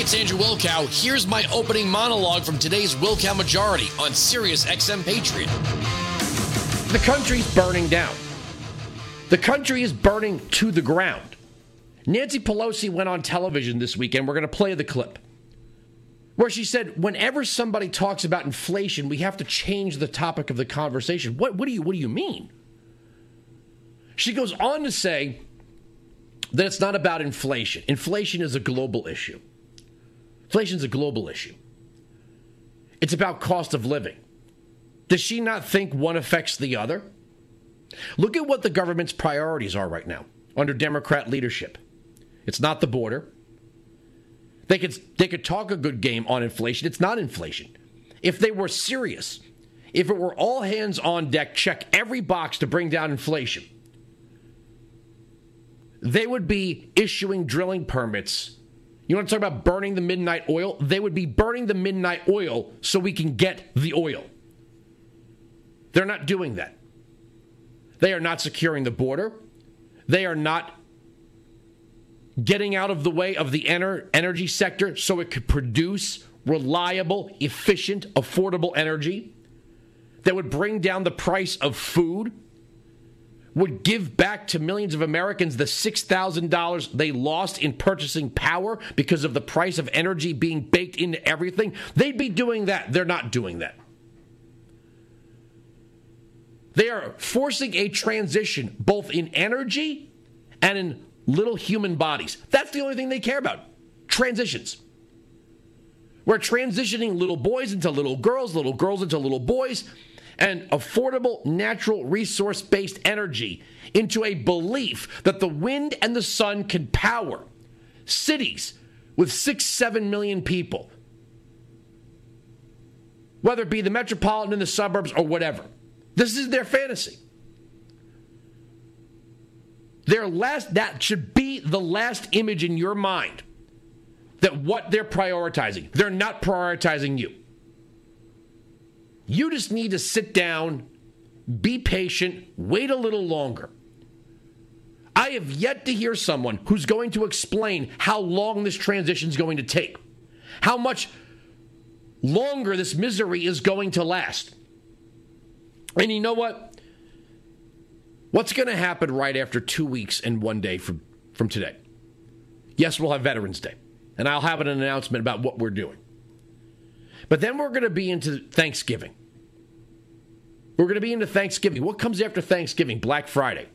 It's Andrew Wilkow. Here's my opening monologue from today's Wilkow Majority on Sirius XM Patriot. The country's burning down. The country is burning to the ground. Nancy Pelosi went on television this weekend. We're going to play the clip where she said, "Whenever somebody talks about inflation, we have to change the topic of the conversation." What, what do you What do you mean? She goes on to say that it's not about inflation. Inflation is a global issue. Inflation is a global issue. It's about cost of living. Does she not think one affects the other? Look at what the government's priorities are right now under Democrat leadership. It's not the border. They could they could talk a good game on inflation. It's not inflation. If they were serious, if it were all hands on deck, check every box to bring down inflation, they would be issuing drilling permits. You want to talk about burning the midnight oil? They would be burning the midnight oil so we can get the oil. They're not doing that. They are not securing the border. They are not getting out of the way of the ener- energy sector so it could produce reliable, efficient, affordable energy that would bring down the price of food, would give back to millions of Americans the $6,000 they lost in purchasing power because of the price of energy being baked into everything. They'd be doing that. They're not doing that. They are forcing a transition both in energy and in little human bodies. That's the only thing they care about transitions. We're transitioning little boys into little girls, little girls into little boys, and affordable natural resource based energy into a belief that the wind and the sun can power cities with six, seven million people, whether it be the metropolitan and the suburbs or whatever. This is their fantasy. Their last that should be the last image in your mind that what they're prioritizing. They're not prioritizing you. You just need to sit down, be patient, wait a little longer. I have yet to hear someone who's going to explain how long this transition is going to take, how much longer this misery is going to last. And you know what? What's going to happen right after two weeks and one day from, from today? Yes, we'll have Veterans Day, and I'll have an announcement about what we're doing. But then we're going to be into Thanksgiving. We're going to be into Thanksgiving. What comes after Thanksgiving? Black Friday.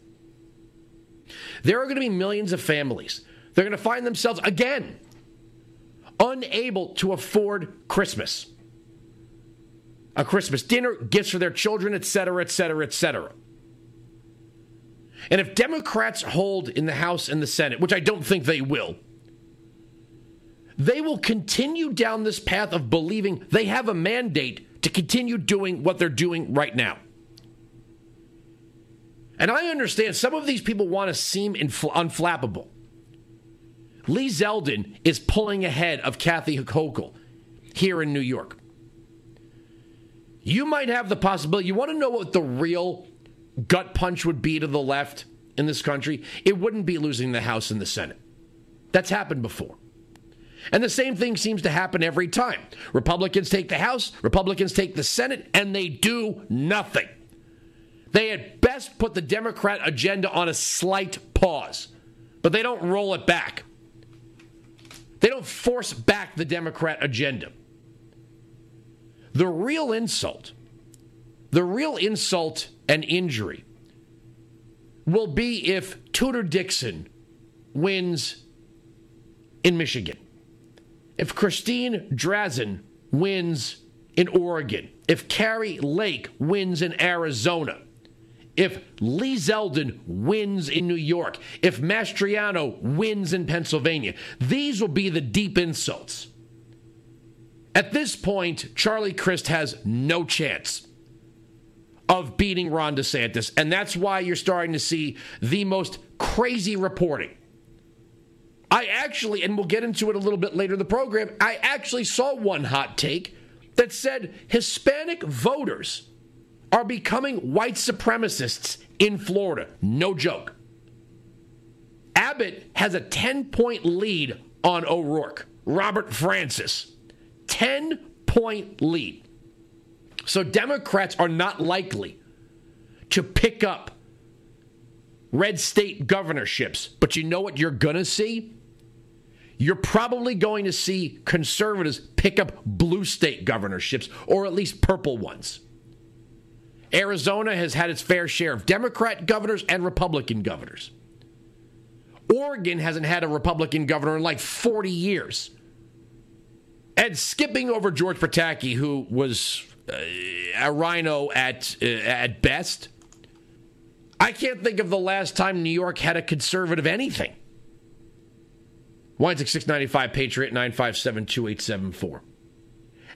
There are going to be millions of families. They're going to find themselves again unable to afford Christmas a Christmas dinner, gifts for their children, etc., etc., etc. And if Democrats hold in the House and the Senate, which I don't think they will, they will continue down this path of believing they have a mandate to continue doing what they're doing right now. And I understand some of these people want to seem infl- unflappable. Lee Zeldin is pulling ahead of Kathy Hochul here in New York you might have the possibility. You want to know what the real gut punch would be to the left in this country? It wouldn't be losing the House and the Senate. That's happened before. And the same thing seems to happen every time. Republicans take the House, Republicans take the Senate, and they do nothing. They at best put the Democrat agenda on a slight pause, but they don't roll it back. They don't force back the Democrat agenda. The real insult, the real insult and injury will be if Tudor Dixon wins in Michigan, if Christine Drazan wins in Oregon, if Kari Lake wins in Arizona, if Lee Zeldin wins in New York, if Mastriano wins in Pennsylvania. These will be the deep insults. At this point, Charlie Crist has no chance of beating Ron DeSantis. And that's why you're starting to see the most crazy reporting. Actually, and we'll get into it a little bit later in the program, I actually saw one hot take that said Hispanic voters are becoming white supremacists in Florida. No joke. Abbott has a 10 point lead on O'Rourke. Robert Francis. 10 point lead. So Democrats are not likely to pick up red state governorships. But you know what you're going to see? You're probably going to see conservatives pick up blue state governorships, or at least purple ones. Arizona has had its fair share of Democrat governors and Republican governors. Oregon hasn't had a Republican governor in like 40 years. And skipping over George Pataki, who was uh, a rhino at, uh, at best, I can't think of the last time New York had a conservative anything. Weinzig 695 Patriot 957 2874.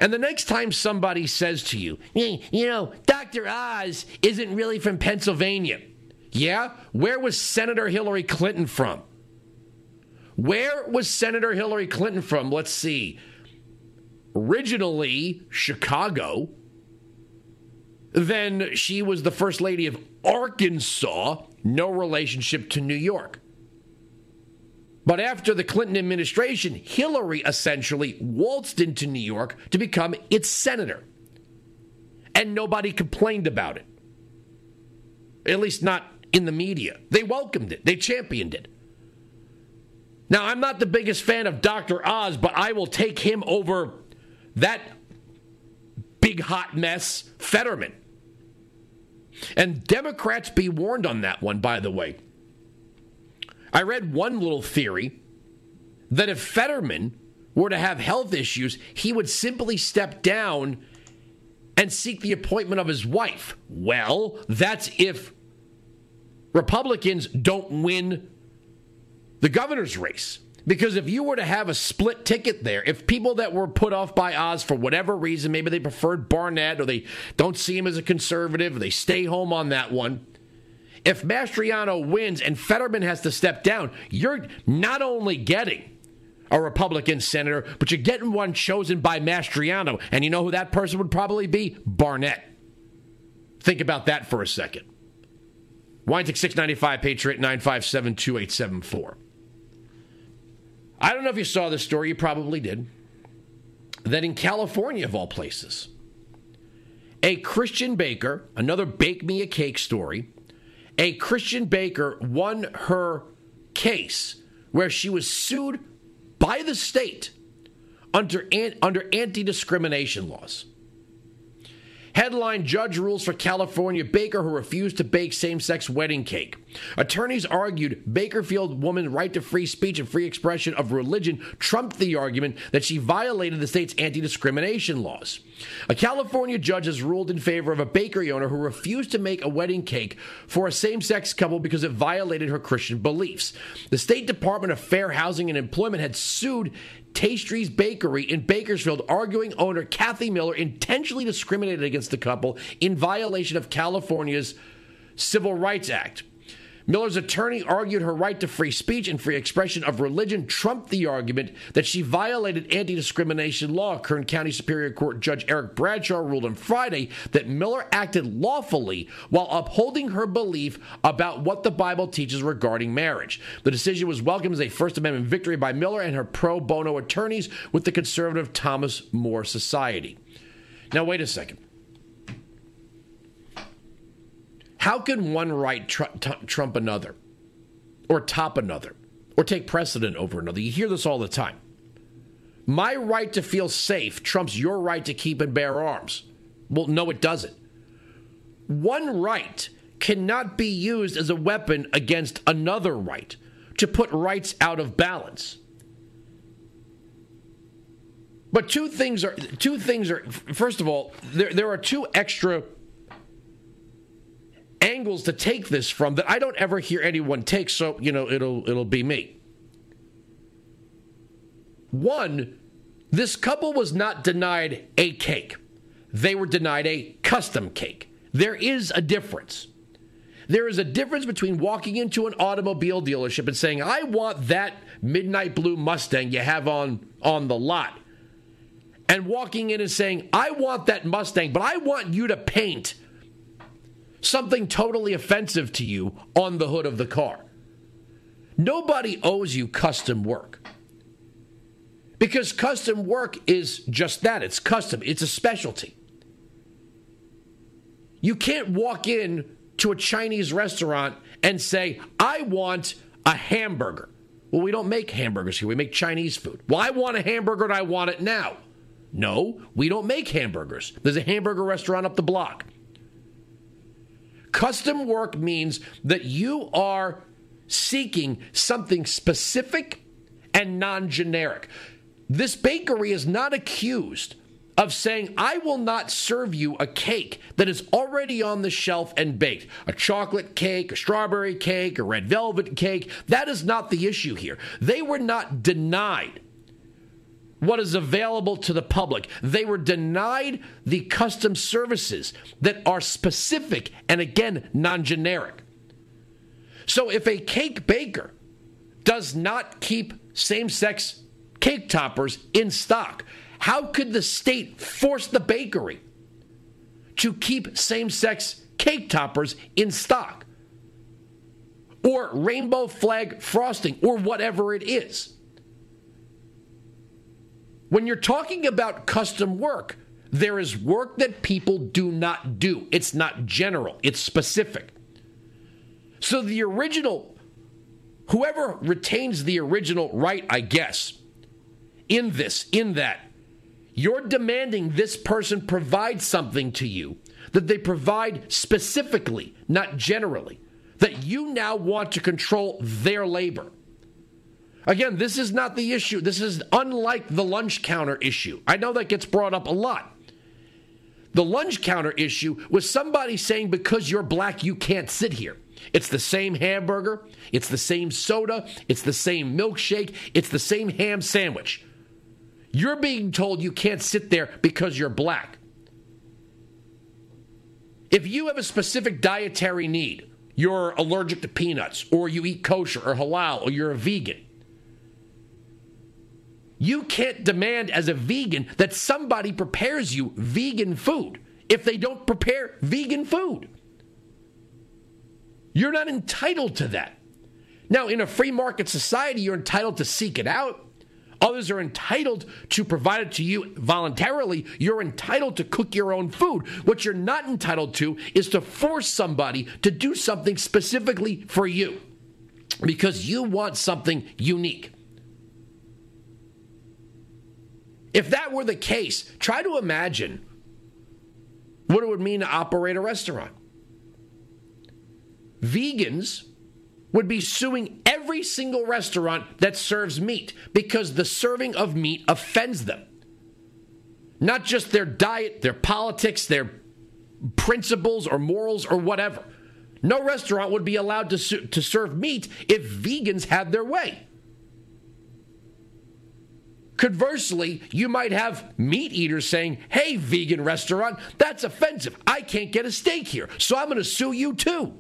And the next time somebody says to you, you know, Dr. Oz isn't really from Pennsylvania. Yeah? Where was Senator Hillary Clinton from? Where was Senator Hillary Clinton from? Let's see. Originally, Chicago. Then she was the First Lady of Arkansas, no relationship to New York. But after the Clinton administration, Hillary essentially waltzed into New York to become its senator. And nobody complained about it. At least not in the media. They welcomed it, they championed it. Now, I'm not the biggest fan of Dr. Oz, but I will take him over that big hot mess, Fetterman. And Democrats be warned on that one, by the way. I read one little theory that if Fetterman were to have health issues, he would simply step down and seek the appointment of his wife. Well, that's if Republicans don't win the governor's race. Because if you were to have a split ticket there, if people that were put off by Oz for whatever reason, maybe they preferred Barnett or they don't see him as a conservative, they stay home on that one, if Mastriano wins and Fetterman has to step down, you're not only getting a Republican senator, but you're getting one chosen by Mastriano. And you know who that person would probably be? Barnett. Think about that for a second. Weinzig 695 Patriot 957 2874. I don't know if you saw this story, you probably did. That in California, of all places, a Christian baker, another bake me a cake story, a Christian baker won her case where she was sued by the state under, under anti discrimination laws. Headline Judge rules for California baker who refused to bake same sex wedding cake. Attorneys argued Bakersfield woman's right to free speech and free expression of religion trumped the argument that she violated the state's anti discrimination laws. A California judge has ruled in favor of a bakery owner who refused to make a wedding cake for a same sex couple because it violated her Christian beliefs. The State Department of Fair Housing and Employment had sued Tastries Bakery in Bakersfield, arguing owner Cathy Miller intentionally discriminated against the couple in violation of California's Civil Rights Act. Miller's attorney argued her right to free speech and free expression of religion trumped the argument that she violated anti discrimination law. Kern County Superior Court Judge Eric Bradshaw ruled on Friday that Miller acted lawfully while upholding her belief about what the Bible teaches regarding marriage. The decision was welcomed as a First Amendment victory by Miller and her pro bono attorneys with the conservative Thomas More Society. Now, wait a second. How can one right tr- t- trump another, or top another, or take precedent over another? You hear this all the time. My right to feel safe trumps your right to keep and bear arms. Well, no, it doesn't. One right cannot be used as a weapon against another right to put rights out of balance. But two things are two things are first of all, there there are two extra angles to take this from that I don't ever hear anyone take, so you know it'll it'll be me. One, this couple was not denied a cake. They were denied a custom cake. There is a difference. There is a difference between walking into an automobile dealership and saying, "I want that midnight blue Mustang you have on on the lot." And walking in and saying, "I want that Mustang, but I want you to paint something totally offensive to you on the hood of the car. Nobody owes you custom work. Because custom work is just that it's custom, it's a specialty. You can't walk in to a Chinese restaurant and say, I want a hamburger. Well, we don't make hamburgers here. We make Chinese food. Well, I want a hamburger and I want it now. No, we don't make hamburgers. There's a hamburger restaurant up the block. Custom work means that you are seeking something specific and non generic. This bakery is not accused of saying, I will not serve you a cake that is already on the shelf and baked. A chocolate cake, a strawberry cake, a red velvet cake. That is not the issue here. They were not denied what is available to the public. They were denied the custom services that are specific and, again, non generic. So if a cake baker does not keep same sex cake toppers in stock, how could the state force the bakery to keep same sex cake toppers in stock? Or rainbow flag frosting, or whatever it is. When you're talking about custom work, there is work that people do not do. It's not general, it's specific. So the original, whoever retains the original right, I guess, in this, in that, you're demanding this person provide something to you that they provide specifically, not generally, that you now want to control their labor. Again, this is not the issue. This is unlike the lunch counter issue. I know that gets brought up a lot. The lunch counter issue was somebody saying because you're black, you can't sit here. It's the same hamburger, it's the same soda, it's the same milkshake, it's the same ham sandwich. You're being told you can't sit there because you're black. If you have a specific dietary need, you're allergic to peanuts, or you eat kosher or halal, or you're a vegan, you can't demand as a vegan that somebody prepares you vegan food if they don't prepare vegan food. You're not entitled to that. Now, in a free market society, you're entitled to seek it out. Others are entitled to provide it to you voluntarily. You're entitled to cook your own food. What you're not entitled to is to force somebody to do something specifically for you because you want something unique. If that were the case, try to imagine what it would mean to operate a restaurant. Vegans would be suing every single restaurant that serves meat because the serving of meat offends them. Not just their diet, their politics, their principles or morals or whatever. No restaurant would be allowed to, su- to serve meat if vegans had their way. Conversely, you might have meat eaters saying, Hey, vegan restaurant, that's offensive. I can't get a steak here, so I'm going to sue you too.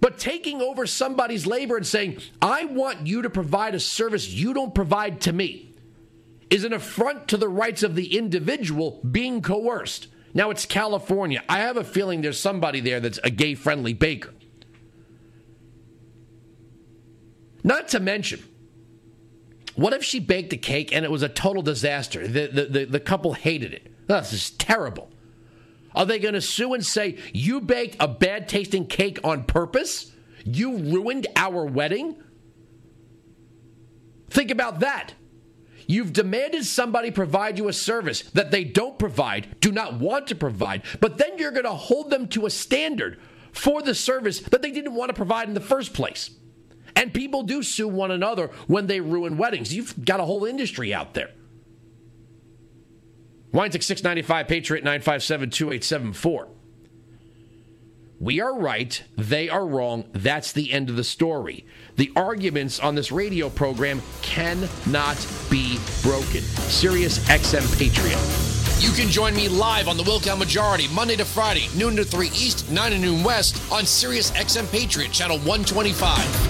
But taking over somebody's labor and saying, I want you to provide a service you don't provide to me, is an affront to the rights of the individual being coerced. Now it's California. I have a feeling there's somebody there that's a gay friendly baker. Not to mention, what if she baked a cake and it was a total disaster? The, the, the, the couple hated it. Oh, this is terrible. Are they going to sue and say, you baked a bad tasting cake on purpose? You ruined our wedding? Think about that. You've demanded somebody provide you a service that they don't provide, do not want to provide, but then you're going to hold them to a standard for the service that they didn't want to provide in the first place. And people do sue one another when they ruin weddings. You've got a whole industry out there. Weinzig 695, Patriot 957 2874. We are right, they are wrong. That's the end of the story. The arguments on this radio program cannot be broken. Sirius XM Patriot. You can join me live on the Wilkow Majority Monday to Friday, noon to 3 East, 9 to noon West on Sirius XM Patriot, channel 125.